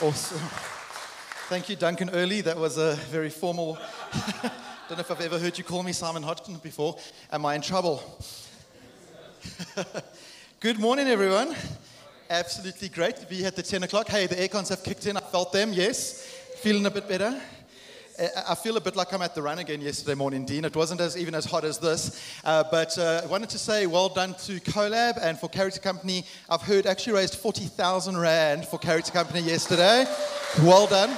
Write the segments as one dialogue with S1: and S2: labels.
S1: Awesome. Thank you, Duncan Early. That was a very formal. Don't know if I've ever heard you call me Simon Hodgkin before. Am I in trouble? Good morning, everyone. Absolutely great to be at the 10 o'clock. Hey, the aircons have kicked in. I felt them, yes. Feeling a bit better. I feel a bit like I'm at the run again yesterday morning, Dean. It wasn't as even as hot as this. Uh, but uh, I wanted to say well done to Colab and for Character Company. I've heard actually raised 40,000 Rand for Character Company yesterday. Well done.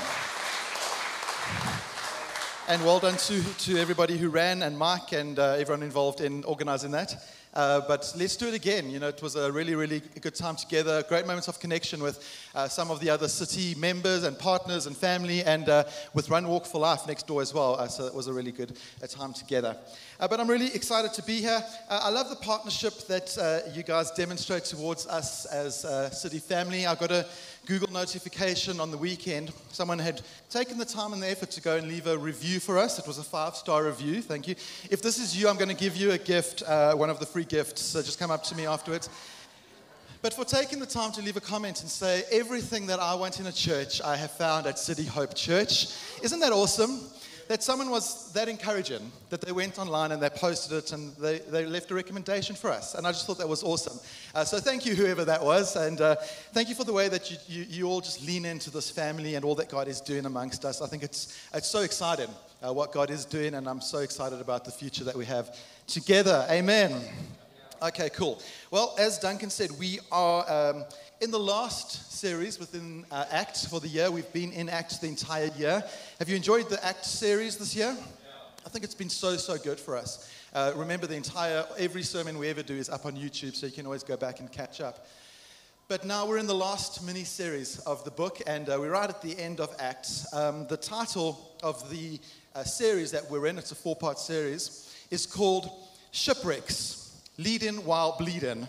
S1: And well done to, to everybody who ran and Mike and uh, everyone involved in organizing that. Uh, but let's do it again. You know, it was a really, really good time together. Great moments of connection with uh, some of the other city members and partners and family, and uh, with Run Walk for Life next door as well. Uh, so it was a really good uh, time together. But I'm really excited to be here. I love the partnership that you guys demonstrate towards us as a city family. I've got a Google notification on the weekend. Someone had taken the time and the effort to go and leave a review for us. It was a five star review. Thank you. If this is you, I'm going to give you a gift, uh, one of the free gifts. So just come up to me afterwards. But for taking the time to leave a comment and say, everything that I want in a church, I have found at City Hope Church. Isn't that awesome? That someone was that encouraging that they went online and they posted it and they, they left a recommendation for us. And I just thought that was awesome. Uh, so thank you, whoever that was. And uh, thank you for the way that you, you, you, all just lean into this family and all that God is doing amongst us. I think it's, it's so exciting uh, what God is doing, and I'm so excited about the future that we have together. Amen. Okay, cool. Well, as Duncan said, we are. Um, in the last series within uh, ACT for the year, we've been in ACT the entire year. Have you enjoyed the ACT series this year? Yeah. I think it's been so, so good for us. Uh, remember, the entire, every sermon we ever do is up on YouTube, so you can always go back and catch up. But now we're in the last mini series of the book, and uh, we're right at the end of Acts. Um, the title of the uh, series that we're in, it's a four part series, is called Shipwrecks Leading While Bleeding.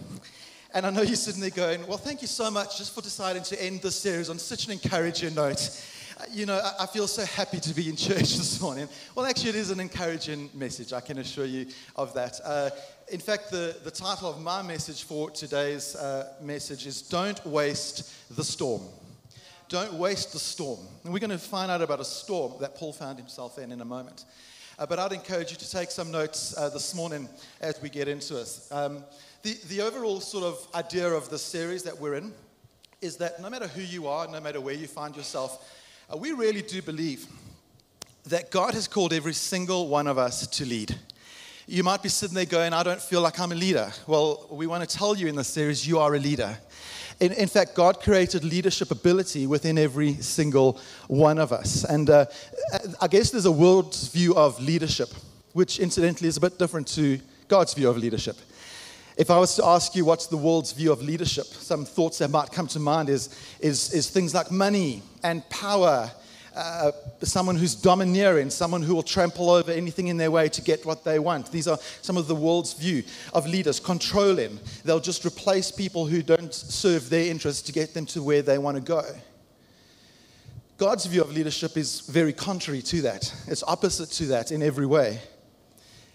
S1: And I know you're sitting there going, well, thank you so much just for deciding to end this series on such an encouraging note. Uh, you know, I, feel so happy to be in church this morning. Well, actually, it is an encouraging message, I can assure you of that. Uh, in fact, the, the title of my message for today's uh, message is Don't Waste the Storm. Don't waste the storm. And we're going to find out about a storm that Paul found himself in in a moment. Uh, but I'd encourage you to take some notes uh, this morning as we get into it. Um, the, the overall sort of idea of the series that we're in is that no matter who you are, no matter where you find yourself, uh, we really do believe that God has called every single one of us to lead. You might be sitting there going, I don't feel like I'm a leader. Well, we want to tell you in this series, you are a leader. In, in fact, God created leadership ability within every single one of us. And uh, I guess there's a world's view of leadership, which incidentally is a bit different to God's view of leadership. If I was to ask you what's the world's view of leadership, some thoughts that might come to mind is, is, is things like money and power, uh, someone who's domineering, someone who will trample over anything in their way to get what they want. These are some of the world's view of leaders, controlling. They'll just replace people who don't serve their interests to get them to where they want to go. God's view of leadership is very contrary to that. It's opposite to that in every way.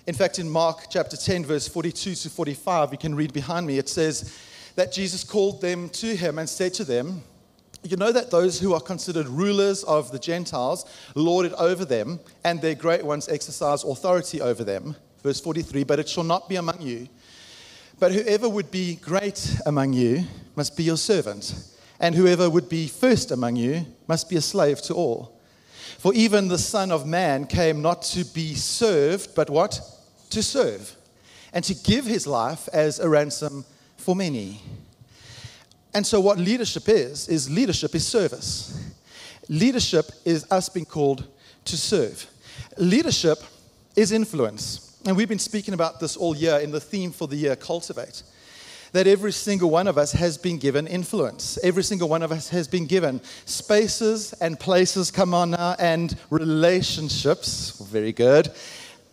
S1: In fact, in Mark chapter 10, verse 42 to 45, you can read behind me, it says that Jesus called them to him and said to them, You know that those who are considered rulers of the Gentiles lord it over them, and their great ones exercise authority over them. Verse 43 But it shall not be among you. But whoever would be great among you must be your servant, and whoever would be first among you must be a slave to all. For even the Son of Man came not to be served, but what? to serve and to give his life as a ransom for many. And so, what leadership is, is leadership is service. Leadership is us being called to serve. Leadership is influence. And we've been speaking about this all year in the theme for the year, Cultivate. That every single one of us has been given influence. Every single one of us has been given spaces and places, come on now, and relationships, very good,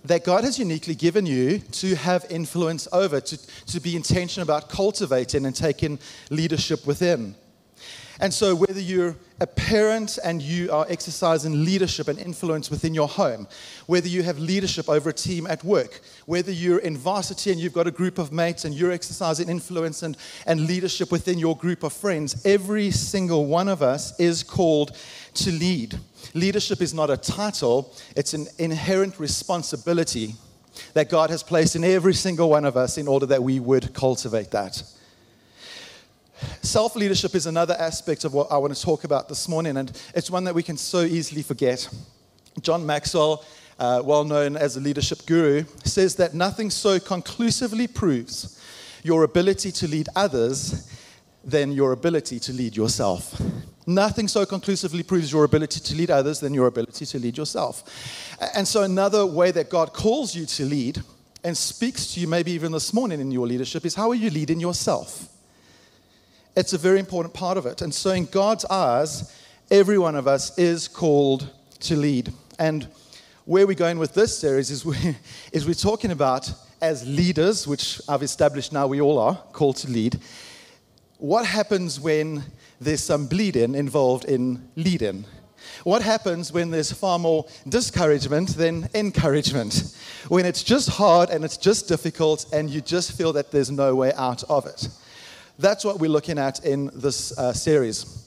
S1: that God has uniquely given you to have influence over, to, to be intentional about cultivating and taking leadership within. And so, whether you're a parent and you are exercising leadership and influence within your home, whether you have leadership over a team at work, whether you're in varsity and you've got a group of mates and you're exercising influence and, and leadership within your group of friends, every single one of us is called to lead. Leadership is not a title, it's an inherent responsibility that God has placed in every single one of us in order that we would cultivate that. Self leadership is another aspect of what I want to talk about this morning, and it's one that we can so easily forget. John Maxwell, uh, well known as a leadership guru, says that nothing so conclusively proves your ability to lead others than your ability to lead yourself. Nothing so conclusively proves your ability to lead others than your ability to lead yourself. And so, another way that God calls you to lead and speaks to you, maybe even this morning in your leadership, is how are you leading yourself? It's a very important part of it. And so, in God's eyes, every one of us is called to lead. And where we're going with this series is, we, is we're talking about as leaders, which I've established now we all are called to lead, what happens when there's some bleeding involved in leading? What happens when there's far more discouragement than encouragement? When it's just hard and it's just difficult and you just feel that there's no way out of it? That's what we're looking at in this uh, series.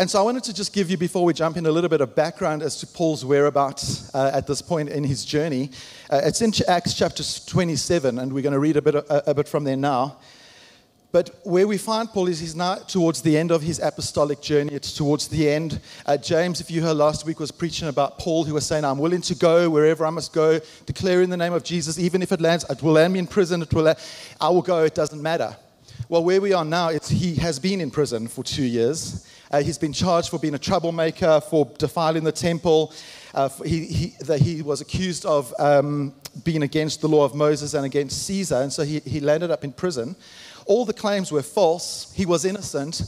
S1: And so I wanted to just give you, before we jump in, a little bit of background as to Paul's whereabouts uh, at this point in his journey. Uh, it's in Acts chapter 27, and we're going to read a bit, a, a bit from there now. But where we find Paul is he's now towards the end of his apostolic journey. It's towards the end. Uh, James, if you heard last week, was preaching about Paul, who was saying, I'm willing to go wherever I must go, declaring in the name of Jesus, even if it lands, it will land me in prison, it will, I will go, it doesn't matter. Well, where we are now, it's, he has been in prison for two years. Uh, he's been charged for being a troublemaker, for defiling the temple. Uh, he, he, he, was accused of um, being against the law of Moses and against Caesar, and so he, he landed up in prison. All the claims were false. He was innocent,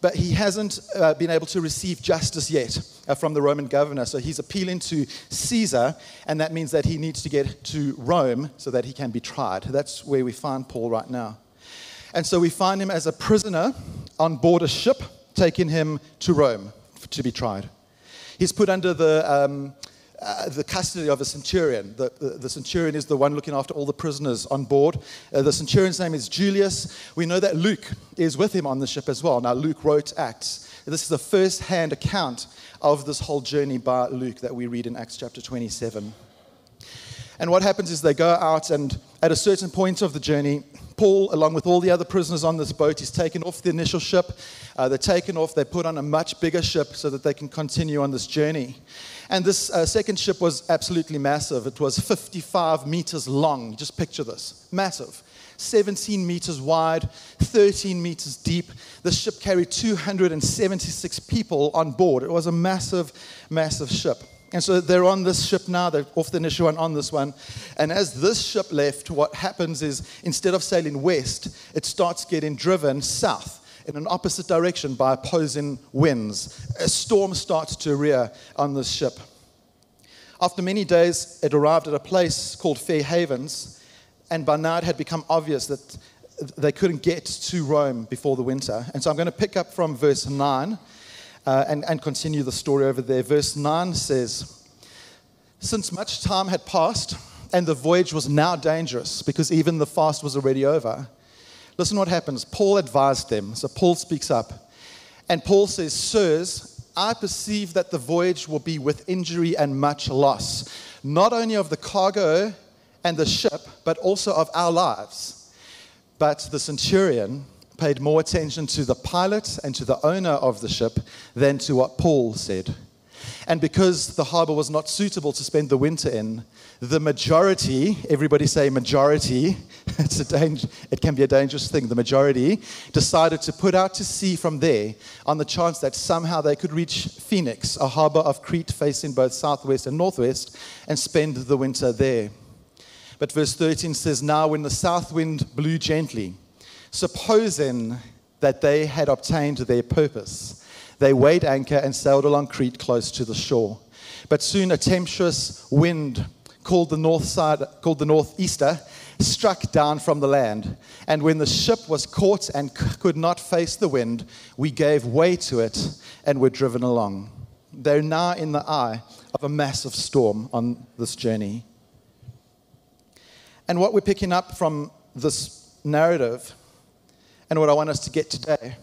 S1: but he hasn't uh, been able to receive justice yet uh, from the Roman governor. So he's appealing to Caesar, and that means that he needs to get to Rome so that he can be tried. That's where we find Paul right now. And so we find him as a prisoner on board a ship, taking him to Rome to be tried. He's put under the, um, uh, the custody of a centurion. The, the, the, centurion is the one looking after all the prisoners on board. Uh, the centurion's name is Julius. We know that Luke is with him on the ship as well. Now, Luke wrote Acts. This is a first hand account of this whole journey by Luke that we read in Acts chapter 27. And what happens is they go out, and at a certain point of the journey, Paul, along with all the other prisoners on this boat, is taken off the initial ship. Uh, they're taken off, they're put on a much bigger ship so that they can continue on this journey. And this uh, second ship was absolutely massive. It was 55 meters long. Just picture this massive. 17 meters wide, 13 meters deep. The ship carried 276 people on board. It was a massive, massive ship. And so they're on this ship now, they're off the initial one on this one. And as this ship left, what happens is instead of sailing west, it starts getting driven south in an opposite direction by opposing winds. A storm starts to rear on this ship. After many days, it arrived at a place called Fair Havens, and by now it had become obvious that they couldn't get to Rome before the winter. And so I'm going to pick up from verse 9 uh, and, and continue the story over there. Verse 9 says, Since much time had passed, and the voyage was now dangerous because even the fast was already over. Listen what happens. Paul advised them. So Paul speaks up. And Paul says, Sirs, I perceive that the voyage will be with injury and much loss, not only of the cargo and the ship, but also of our lives. But the centurion, paid more attention to the pilot and to the owner of the ship than to what Paul said. And because the harbor was not suitable to spend the winter in, the majority, everybody say majority, it's a danger, it can be a dangerous thing, the majority decided to put out to sea from there on the chance that somehow they could reach Phoenix, a harbor of Crete facing both southwest and northwest, and spend the winter there. But verse 13 says, Now when the south wind blew gently, supposing that they had obtained their purpose. They weighed anchor and sailed along Crete close to the shore. But soon a tempestuous wind called the north side, called the northeaster, struck down from the land. And when the ship was caught and could not face the wind, we gave way to it and were driven along. They're now in the eye of a massive storm on this journey. And what we're picking up from this narrative, and what I want us to get today,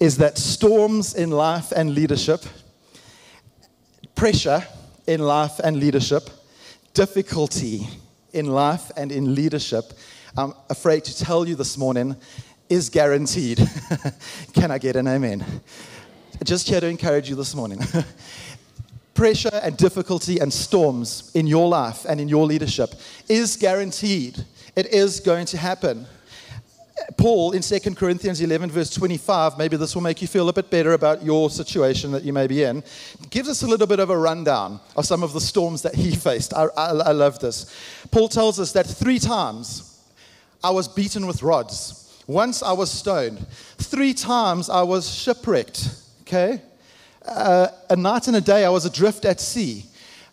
S1: is that storms in life and leadership, pressure in life and leadership, difficulty in life and in leadership, I'm afraid to tell you this morning, is guaranteed. Can I get an amen? Just here to encourage you this morning. Pressure and difficulty and storms in your life and in your leadership is guaranteed. It is going to happen. Paul in 2 Corinthians 11, verse 25, maybe this will make you feel a bit better about your situation that you may be in, gives us a little bit of a rundown of some of the storms that he faced. I, I, I love this. Paul tells us that three times I was beaten with rods, once I was stoned, three times I was shipwrecked. Okay? Uh, a night and a day I was adrift at sea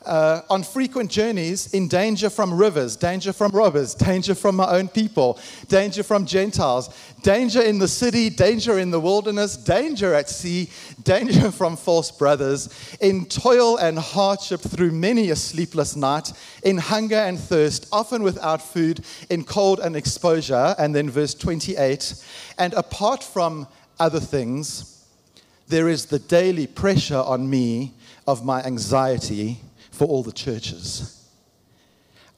S1: uh, on frequent journeys in danger from rivers, danger from robbers, danger from my own people, danger from Gentiles, danger in the city, danger in the wilderness, danger at sea, danger from false brothers, in toil and hardship through many a sleepless night, in hunger and thirst, often without food, in cold and exposure. And then verse 28 and apart from other things, there is the daily pressure on me of my anxiety for all the churches.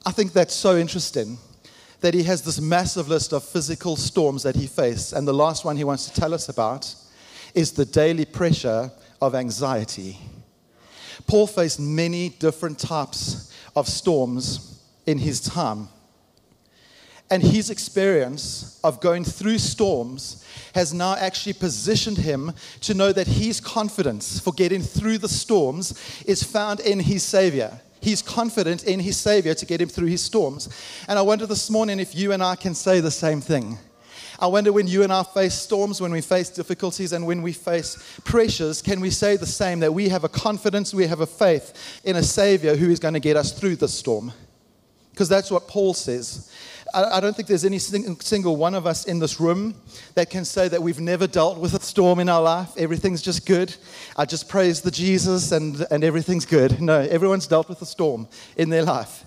S1: I think that's so interesting that he has this massive list of physical storms that he faced. And the last one he wants to tell us about is the daily pressure of anxiety. Paul faced many different types of storms in his time. And his experience of going through storms has now actually positioned him to know that his confidence for getting through the storms is found in his Savior. He's confident in his Savior to get him through his storms. And I wonder this morning if you and I can say the same thing. I wonder when you and I face storms, when we face difficulties, and when we face pressures, can we say the same that we have a confidence, we have a faith in a Savior who is going to get us through the storm? Because that's what Paul says. I, don't think there's any single one of us in this room that can say that we've never dealt with a storm in our life. Everything's just good. I just praise the Jesus and, and everything's good. No, everyone's dealt with a storm in their life.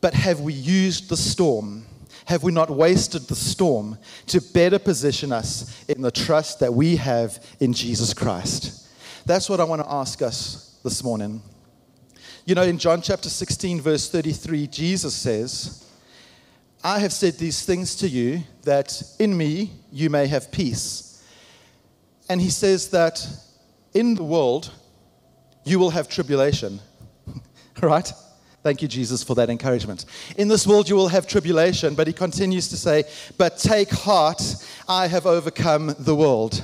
S1: But have we used the storm? Have we not wasted the storm to better position us in the trust that we have in Jesus Christ? That's what I want to ask us this morning. You know, in John chapter 16, verse 33, Jesus says, I have said these things to you that in me you may have peace. And he says that in the world you will have tribulation. right? Thank you, Jesus, for that encouragement. In this world you will have tribulation, but he continues to say, But take heart, I have overcome the world.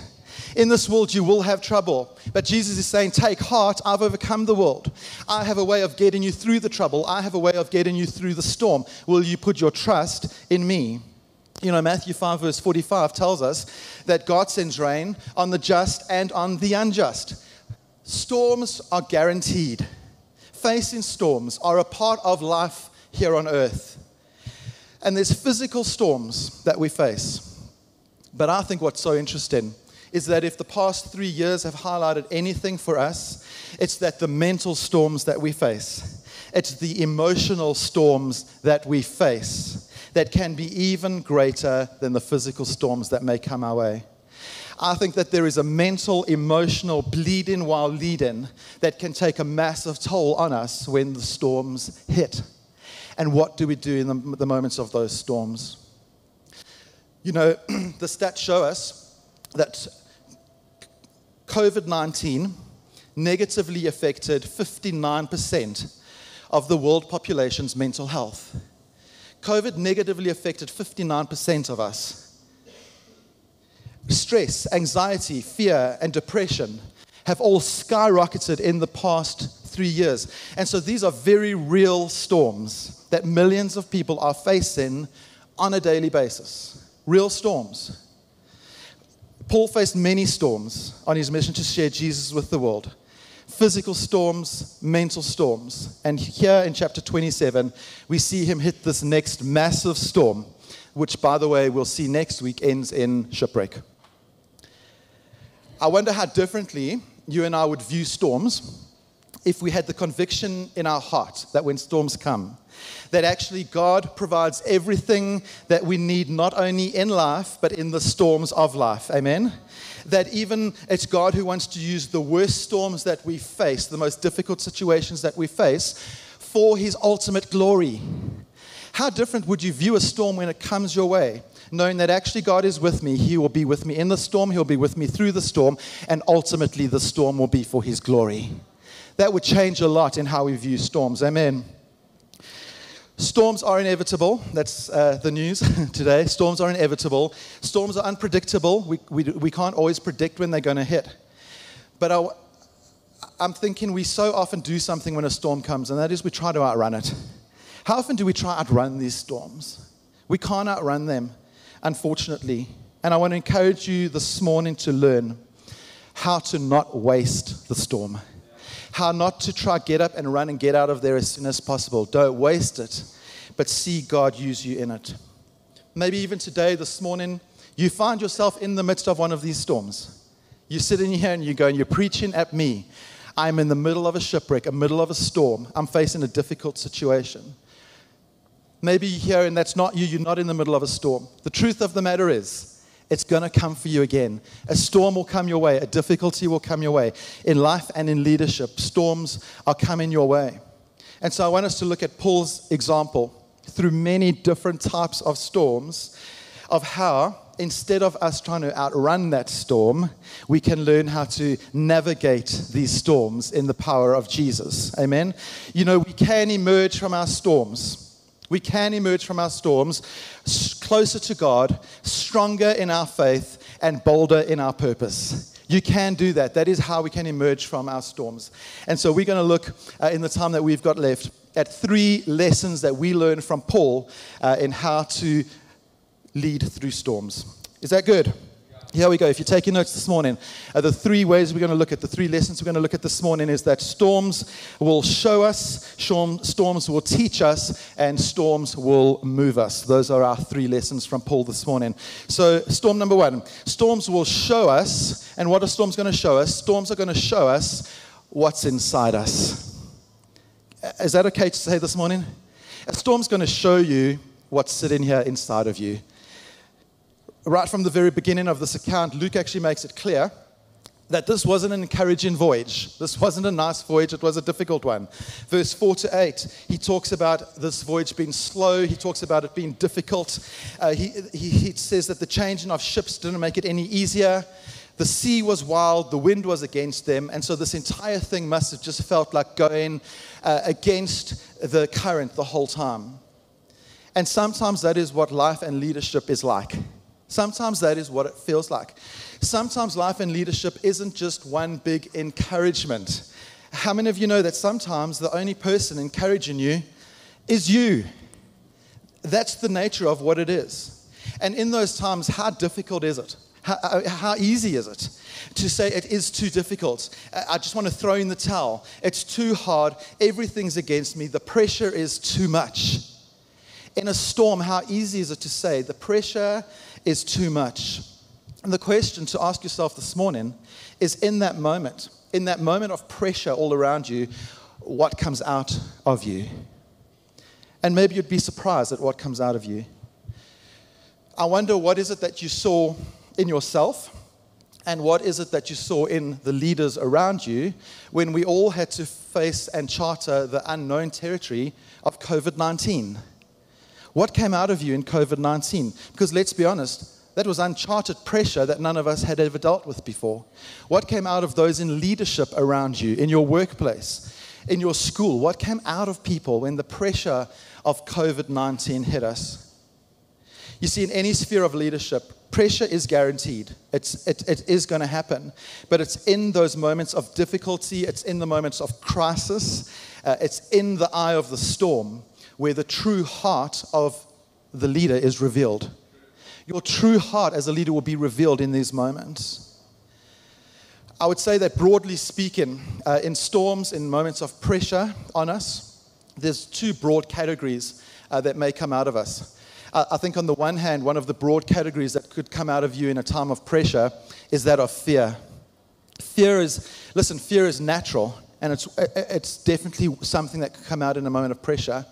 S1: In this world, you will have trouble. But Jesus is saying, Take heart, I've overcome the world. I have a way of getting you through the trouble. I have a way of getting you through the storm. Will you put your trust in me? You know, Matthew 5, verse 45 tells us that God sends rain on the just and on the unjust. Storms are guaranteed. Facing storms are a part of life here on earth. And there's physical storms that we face. But I think what's so interesting is that if the past three years have highlighted anything for us, it's that the mental storms that we face, it's the emotional storms that we face that can be even greater than the physical storms that may come our way. I think that there is a mental, emotional bleeding while leading that can take a massive toll on us when the storms hit. And what do we do in the, the moments of those storms? You know, the stats show us that COVID 19 negatively affected 59% of the world population's mental health. COVID negatively affected 59% of us. Stress, anxiety, fear, and depression have all skyrocketed in the past three years. And so these are very real storms that millions of people are facing on a daily basis. Real storms. Paul faced many storms on his mission to share Jesus with the world. physical storms, mental storms. And here in chapter 27, we see him hit this next massive storm, which, by the way, we'll see next week ends in shipwreck. I wonder how differently you and I would view storms if we had the conviction in our heart that when storms come, that actually God provides everything that we need, not only in life, but in the storms of life. Amen? That even it's God who wants to use the worst storms that we face, the most difficult situations that we face, for his ultimate glory. How different would you view a storm when it comes your way? Knowing that actually God is with me, He will be with me in the storm, He'll be with me through the storm, and ultimately the storm will be for His glory. That would change a lot in how we view storms. Amen. Storms are inevitable. That's uh, the news today. Storms are inevitable. Storms are unpredictable. We, we, we can't always predict when they're going to hit. But I, I'm thinking we so often do something when a storm comes, and that is we try to outrun it. How often do we try to outrun these storms? We can't outrun them, unfortunately. And I want to encourage you this morning to learn how to not waste the storm how not to try get up and run and get out of there as soon as possible. Don't waste it, but see God use you in it. Maybe even today, this morning, you find yourself in the midst of one of these storms. You sit in here and you go and you're preaching at me. I'm in the middle of a shipwreck, a middle of a storm. I'm facing a difficult situation. Maybe you're here and that's not you, you're not in the middle of a storm. The truth of the matter is, it's going to come for you again. A storm will come your way, a difficulty will come your way. In life and in leadership, storms are coming your way. And so I want us to look at Paul's example through many different types of storms of how instead of us trying to outrun that storm, we can learn how to navigate these storms in the power of Jesus. Amen. You know, we can emerge from our storms we can emerge from our storms closer to God, stronger in our faith, and bolder in our purpose. You can do that. That is how we can emerge from our storms. And so we're going to look uh, in the time that we've got left at three lessons that we learn from Paul uh, in how to lead through storms. Is that good? Here we go. If you're taking notes this morning, uh, the three ways we're going to look at, the three lessons we're going to look at this morning is that storms will show us, storms will teach us, and storms will move us. Those are our three lessons from Paul this morning. So, storm number one storms will show us, and what are storms going to show us? Storms are going to show us what's inside us. Is that okay to say this morning? A storm's going to show you what's sitting here inside of you right from the very beginning of this account, Luke actually makes it clear that this wasn't an encouraging voyage. This wasn't a nice voyage, it was a difficult one. Verse 4 to 8, he talks about this voyage being slow, he talks about it being difficult. Uh, he, he, he says that the changing of ships didn't make it any easier. The sea was wild, the wind was against them, and so this entire thing must have just felt like going uh, against the current the whole time. And sometimes that is what life and leadership is like. Sometimes that is what it feels like. Sometimes life and leadership isn't just one big encouragement. How many of you know that sometimes the only person encouraging you is you? That's the nature of what it is. And in those times, how difficult is it? How, uh, how, easy is it to say it is too difficult? I just want to throw in the towel. It's too hard. Everything's against me. The pressure is too much. In a storm, how easy is it to say the pressure is too much. And the question to ask yourself this morning is in that moment, in that moment of pressure all around you, what comes out of you? And maybe you'd be surprised at what comes out of you. I wonder what is it that you saw in yourself and what is it that you saw in the leaders around you when we all had to face and charter the unknown territory of COVID 19? What came out of you in COVID 19? Because let's be honest, that was uncharted pressure that none of us had ever dealt with before. What came out of those in leadership around you, in your workplace, in your school? What came out of people when the pressure of COVID 19 hit us? You see, in any sphere of leadership, pressure is guaranteed. It's, it, it is going to happen. But it's in those moments of difficulty, it's in the moments of crisis, uh, it's in the eye of the storm where the true heart of the leader is revealed. Your true heart as a leader will be revealed in these moments. I would say that broadly speaking, uh, in storms, in moments of pressure on us, there's two broad categories uh, that may come out of us. Uh, I think, on the one hand, one of the broad categories that could come out of you in a time of pressure is that of fear. Fear is, listen, fear is natural, and it's, it's definitely something that could come out in a moment of pressure.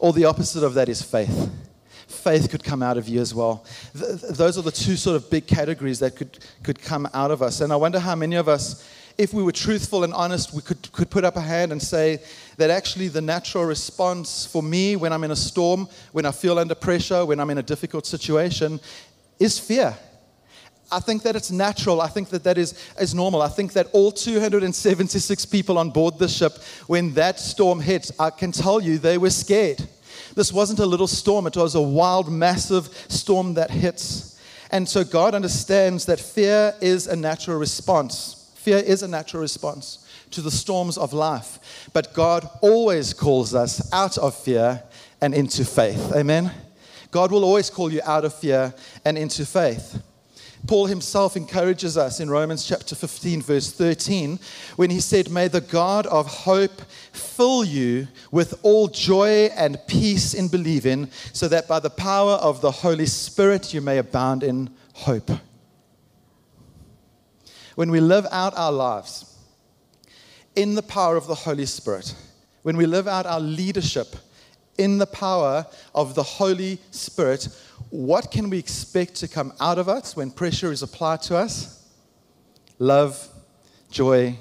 S1: Or the opposite of that is faith faith could come out of you as well. Th- those are the two sort of big categories that could, could come out of us. And I wonder how many of us, if we were truthful and honest, we could, could put up a hand and say that actually the natural response for me when I'm in a storm, when I feel under pressure, when I'm in a difficult situation, is fear. I think that it's natural. I think that that is, is normal. I think that all 276 people on board the ship, when that storm hit, I can tell you they were scared. This wasn't a little storm, it was a wild, massive storm that hits. And so God understands that fear is a natural response. Fear is a natural response to the storms of life. But God always calls us out of fear and into faith. Amen? God will always call you out of fear and into faith. Paul himself encourages us in Romans chapter 15, verse 13, when he said, May the God of hope fill you with all joy and peace in believing, so that by the power of the Holy Spirit you may abound in hope. When we live out our lives in the power of the Holy Spirit, when we live out our leadership in the power of the Holy Spirit, what can we expect to come out of us when pressure is applied to us? Love, joy,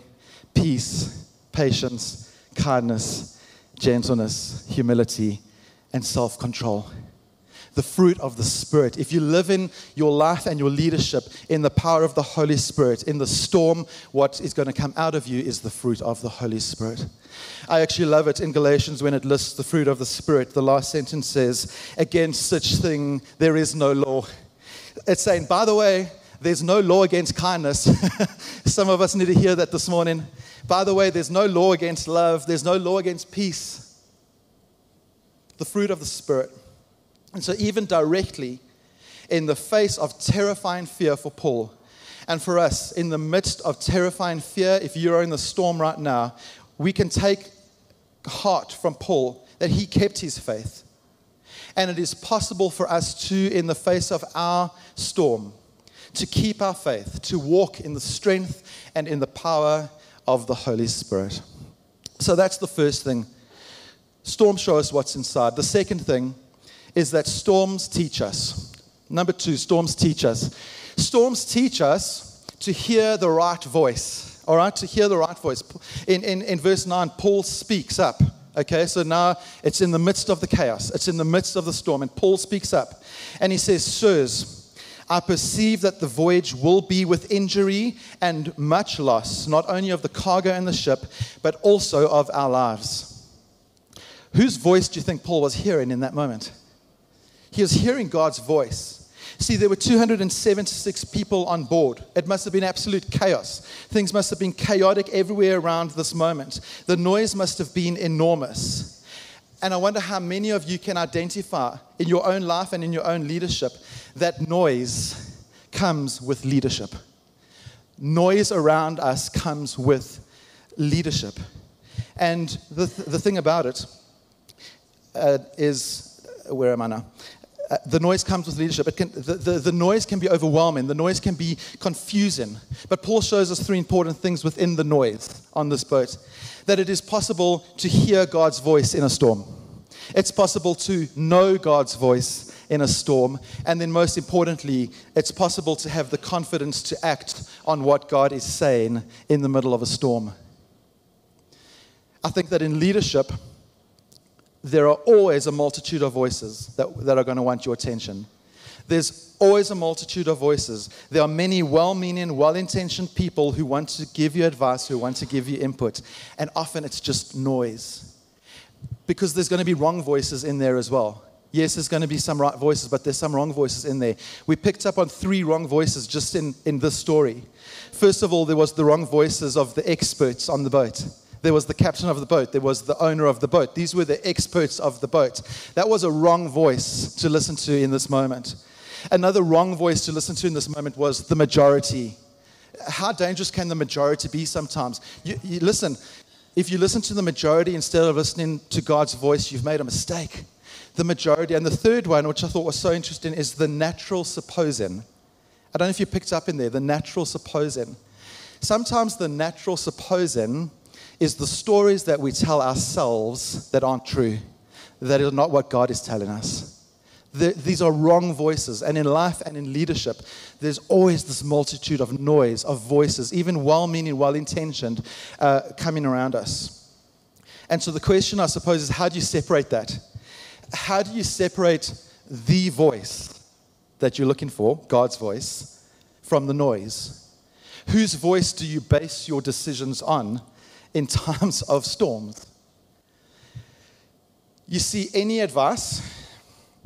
S1: peace, patience, kindness, gentleness, humility, and self control the fruit of the Spirit. If you live in your life and your leadership in the power of the Holy Spirit, in the storm, what is going to come out of you is the fruit of the Holy Spirit. I actually love it in Galatians when it lists the fruit of the Spirit. The last sentence says, Against such thing there is no law. It's saying, by the way, there's no law against kindness. Some of us need to hear that this morning. By the way, there's no law against love, there's no law against peace. The fruit of the Spirit. And so, even directly in the face of terrifying fear for Paul, and for us, in the midst of terrifying fear, if you're in the storm right now, we can take heart from Paul that he kept his faith. And it is possible for us to, in the face of our storm, to keep our faith, to walk in the strength and in the power of the Holy Spirit. So that's the first thing. Storms show us what's inside. The second thing is that storms teach us. Number two, storms teach us. Storms teach us to hear the right voice, all right, to hear the right voice. In, in, in verse 9, Paul speaks up. Okay, so now it's in the midst of the chaos, it's in the midst of the storm, and Paul speaks up and he says, Sirs, I perceive that the voyage will be with injury and much loss, not only of the cargo and the ship, but also of our lives. Whose voice do you think Paul was hearing in that moment? He was hearing God's voice. See, there were 276 people on board. It must have been absolute chaos. Things must have been chaotic everywhere around this moment. The noise must have been enormous. And I wonder how many of you can identify in your own life and in your own leadership that noise comes with leadership. Noise around us comes with leadership. And the, th- the thing about it uh, is, where am I now? Uh, the noise comes with leadership. Can, the, the, the noise can be overwhelming, the noise can be confusing. But Paul shows us three important things within the noise on this boat that it is possible to hear God's voice in a storm, it's possible to know God's voice in a storm, and then most importantly, it's possible to have the confidence to act on what God is saying in the middle of a storm. I think that in leadership, there are always a multitude of voices that, that are going to want your attention. There's always a multitude of voices. There are many well meaning, well intentioned people who want to give you advice, who want to give you input. And often it's just noise. Because there's going to be wrong voices in there as well. Yes, there's going to be some right voices, but there's some wrong voices in there. We picked up on three wrong voices just in, in this story. First of all, there was the wrong voices of the experts on the boat. There was the captain of the boat. There was the owner of the boat. These were the experts of the boat. That was a wrong voice to listen to in this moment. Another wrong voice to listen to in this moment was the majority. How dangerous can the majority be sometimes? You, you listen, if you listen to the majority instead of listening to God's voice, you've made a mistake. The majority. And the third one, which I thought was so interesting, is the natural supposing. I don't know if you picked up in there, the natural supposing. Sometimes the natural supposing is the stories that we tell ourselves that aren't true, that are not what God is telling us. The, these are wrong voices. And in life and in leadership, there's always this multitude of noise, of voices, even well meaning, well intentioned, uh, coming around us. And so the question, I suppose, is how do you separate that? How do you separate the voice that you're looking for, God's voice, from the noise? Whose voice do you base your decisions on in times of storms? You see, any advice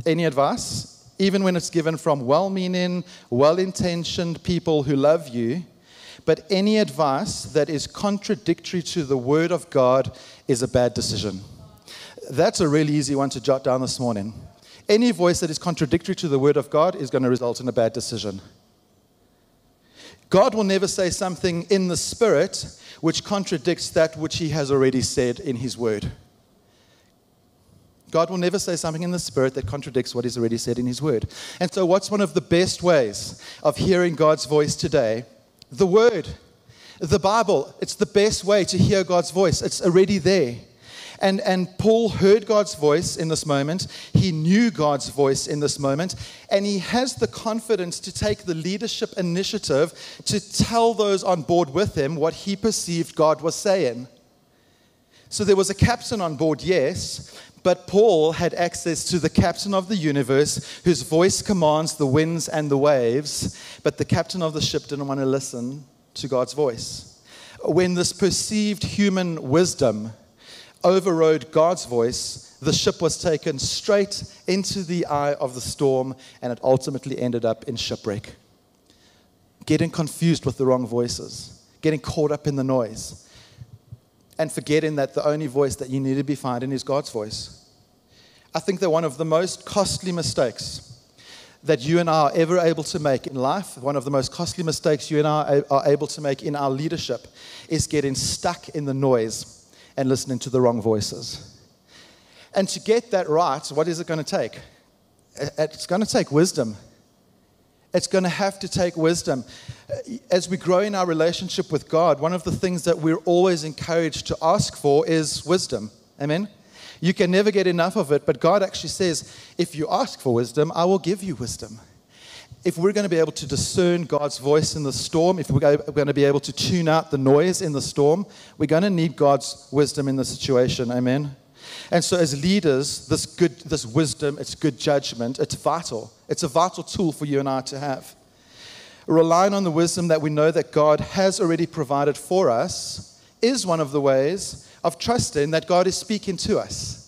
S1: any advice, even when it's given from well meaning, well intentioned people who love you, but any advice that is contradictory to the Word of God is a bad decision. That's a really easy one to jot down this morning. Any voice that is contradictory to the Word of God is going to result in a bad decision. God will never say something in the Spirit which contradicts that which He has already said in His Word. God will never say something in the Spirit that contradicts what He's already said in His Word. And so, what's one of the best ways of hearing God's voice today? The Word. The Bible. It's the best way to hear God's voice. It's already there. And, and Paul heard God's voice in this moment. He knew God's voice in this moment. And he has the confidence to take the leadership initiative to tell those on board with him what he perceived God was saying. So there was a captain on board, yes, but Paul had access to the captain of the universe, whose voice commands the winds and the waves. But the captain of the ship didn't want to listen to God's voice. When this perceived human wisdom overrode God's voice, the ship was taken straight into the eye of the storm, and it ultimately ended up in shipwreck. Getting confused with the wrong voices, getting caught up in the noise and forgetting that the only voice that you need to be finding is God's voice. I think that one of the most costly mistakes that you and I are ever able to make in life, one of the most costly mistakes you and I are able to make in our leadership, is getting stuck in the noise and listening to the wrong voices. And to get that right, what is it going to take? It's going to take wisdom. It's going to have to take wisdom. As we grow in our relationship with God, one of the things that we're always encouraged to ask for is wisdom. Amen? You can never get enough of it, but God actually says, if you ask for wisdom, I will give you wisdom. If we're going to be able to discern God's voice in the storm, if we're going to be able to tune out the noise in the storm, we're going to need God's wisdom in the situation. Amen? And so, as leaders, this good, this wisdom, it's good judgment, it's vital. It's a vital tool for you and I to have. Relying on the wisdom that we know that God has already provided for us is one of the ways of trusting that God is speaking to us.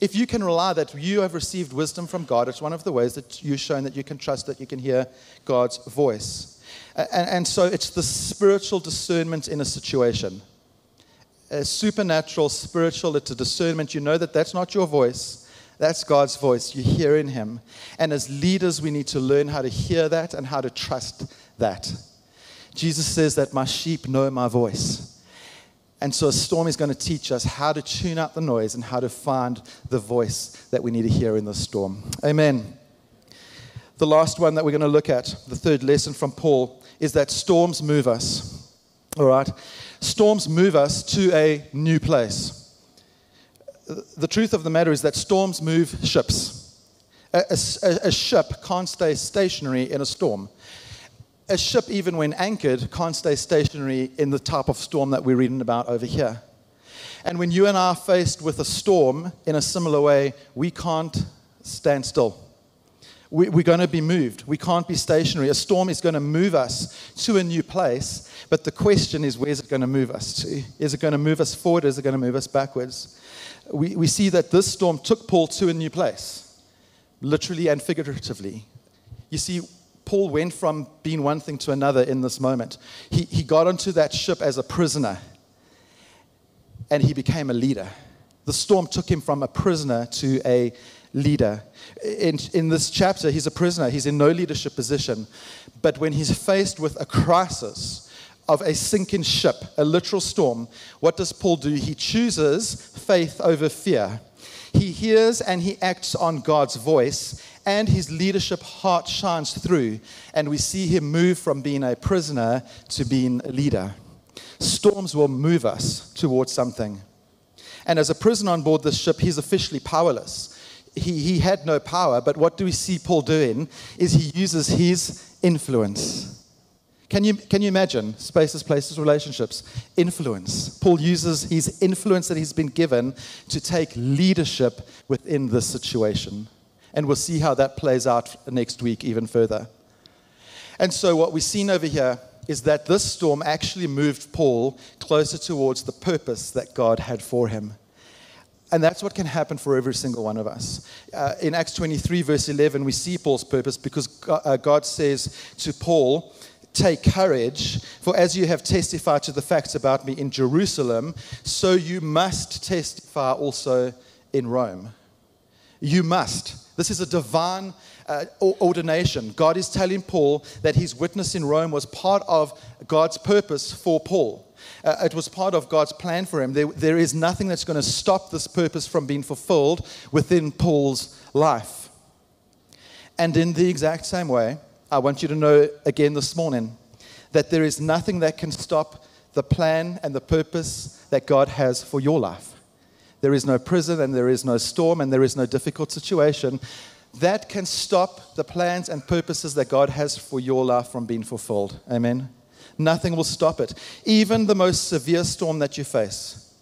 S1: If you can rely that you have received wisdom from God, it's one of the ways that you've shown that you can trust that you can hear God's voice. And, and so it's the spiritual discernment in a situation a supernatural, spiritual, it's a discernment. You know that that's not your voice, that's God's voice. You're hearing Him. And as leaders, we need to learn how to hear that and how to trust that. Jesus says that my sheep know my voice. And so a storm is going to teach us how to tune out the noise and how to find the voice that we need to hear in the storm. Amen. The last one that we're going to look at, the third lesson from Paul, is that storms move us. All right? storms move us to a new place. The truth of the matter is that storms move ships. A, a, a, ship can't stay stationary in a storm. A ship, even when anchored, can't stay stationary in the type of storm that we're reading about over here. And when you and I are faced with a storm in a similar way, we can't stand still we, are going to be moved. We can't be stationary. A storm is going to move us to a new place, but the question is where's it going to move us to? Is it going to move us forward? Is it going to move us backwards? We, we see that this storm took Paul to a new place, literally and figuratively. You see, Paul went from being one thing to another in this moment. He, he got onto that ship as a prisoner and he became a leader. The storm took him from a prisoner to a leader. In, in this chapter, he's a prisoner, he's in no leadership position. But when he's faced with a crisis, of a sinking ship, a literal storm, what does Paul do? He chooses faith over fear. He hears and he acts on God's voice, and his leadership heart shines through, and we see him move from being a prisoner to being a leader. Storms will move us towards something. And as a prisoner on board this ship, he's officially powerless. He, he had no power, but what do we see Paul doing is he uses his influence. Can you, can you imagine spaces, places, relationships? Influence. Paul uses his influence that he's been given to take leadership within this situation. And we'll see how that plays out next week even further. And so, what we've seen over here is that this storm actually moved Paul closer towards the purpose that God had for him. And that's what can happen for every single one of us. Uh, in Acts 23, verse 11, we see Paul's purpose because uh, God says to Paul, Take courage, for as you have testified to the facts about me in Jerusalem, so you must testify also in Rome. You must. This is a divine uh, ordination. God is telling Paul that his witness in Rome was part of God's purpose for Paul. Uh, it was part of God's plan for him. There, there is nothing that's going to stop this purpose from being fulfilled within Paul's life. And in the exact same way, I want you to know again this morning that there is nothing that can stop the plan and the purpose that God has for your life. There is no prison and there is no storm and there is no difficult situation that can stop the plans and purposes that God has for your life from being fulfilled. Amen. Nothing will stop it. Even the most severe storm that you face,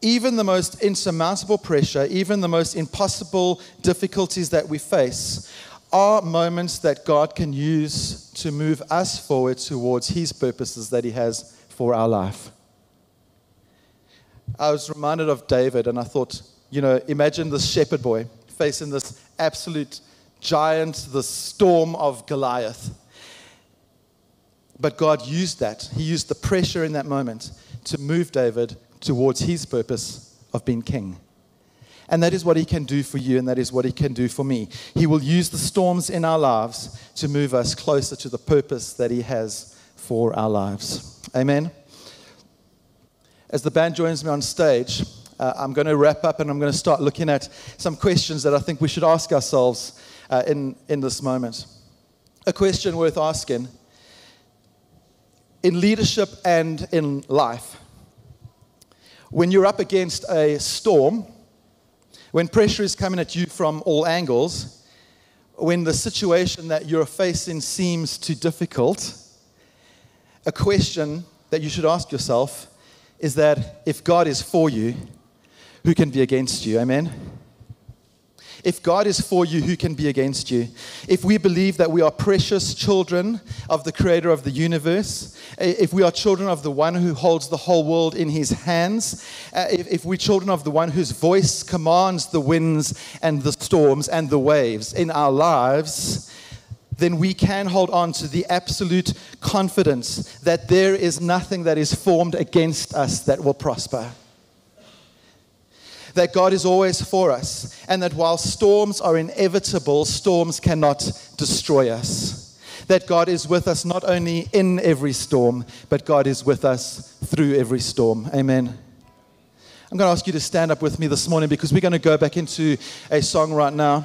S1: even the most insurmountable pressure, even the most impossible difficulties that we face are moments that God can use to move us forward towards His purposes that He has for our life. I was reminded of David, and I thought, you know, imagine this shepherd boy facing this absolute giant, the storm of Goliath. But God used that. He used the pressure in that moment to move David towards his purpose of being king. And that is what He can do for you, and that is what He can do for me. He will use the storms in our lives to move us closer to the purpose that He has for our lives. Amen. As the band joins me on stage, uh, I'm going to wrap up and I'm going to start looking at some questions that I think we should ask ourselves uh, in, in this moment. A question worth asking in leadership and in life. When you're up against a storm, when pressure is coming at you from all angles, when the situation that you're facing seems too difficult, a question that you should ask yourself is that if God is for you, who can be against you? Amen. If God is for you, who can be against you? If we believe that we are precious children of the creator of the universe, eh, if we are children of the one who holds the whole world in his hands, eh, if, if we're children of the one whose voice commands the winds and the storms and the waves in our lives, then we can hold on to the absolute confidence that there is nothing that is formed against us that will prosper that God is always for us, and that while storms are inevitable, storms cannot destroy us. That God is with us not only in every storm, but God is with us through every storm. Amen. I'm going to ask you to stand up with me this morning because we're going to go back into a song right now.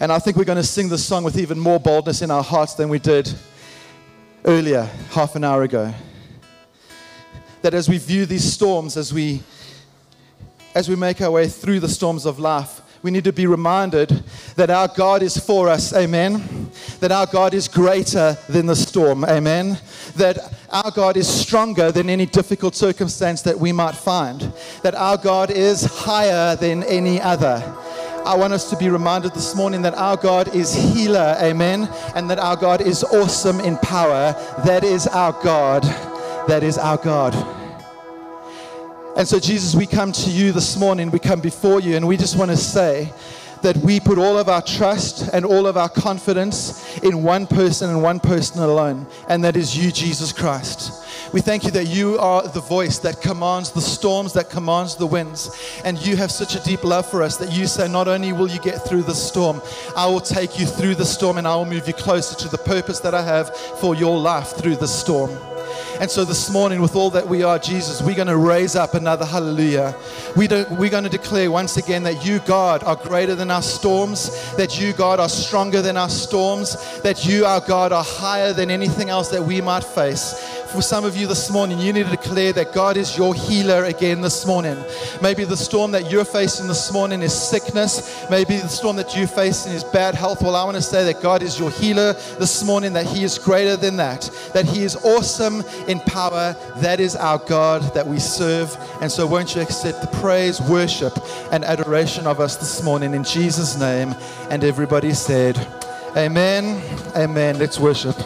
S1: And I think we're going to sing this song with even more boldness in our hearts than we did earlier, half an hour ago. That as we view these storms, as we as we make our way through the storms of life, we need to be reminded that our God is for us, amen. That our God is greater than the storm, amen. That our God is stronger than any difficult circumstance that we might find. That our God is higher than any other. I want us to be reminded this morning that our God is healer, amen. And that our God is awesome in power. That is our God. That is our God. And so, Jesus, we come to you this morning, we come before you, and we just want to say that we put all of our trust and all of our confidence in one person and one person alone, and that is you, Jesus Christ. We thank you that you are the voice that commands the storms, that commands the winds. And you have such a deep love for us that you say, not only will you get through the storm, I will take you through the storm and I will move you closer to the purpose that I have for your life through the storm. And so this morning, with all that we are, Jesus, we're going to raise up another hallelujah. We we're going to declare once again that you, God, are greater than our storms, that you, God, are stronger than our storms, that you, our God, are higher than anything else that we might face for some of you this morning, you need to declare that God is your healer again this morning. Maybe the storm that you're facing this morning is sickness. Maybe the storm that you're facing is bad health. Well, I want to say that God is your healer this morning, that He is greater than that, that He is awesome in power. That is our God that we serve. And so, won't you accept the praise, worship, and adoration of us this morning in Jesus' name? And everybody said, Amen. Amen. Let's worship.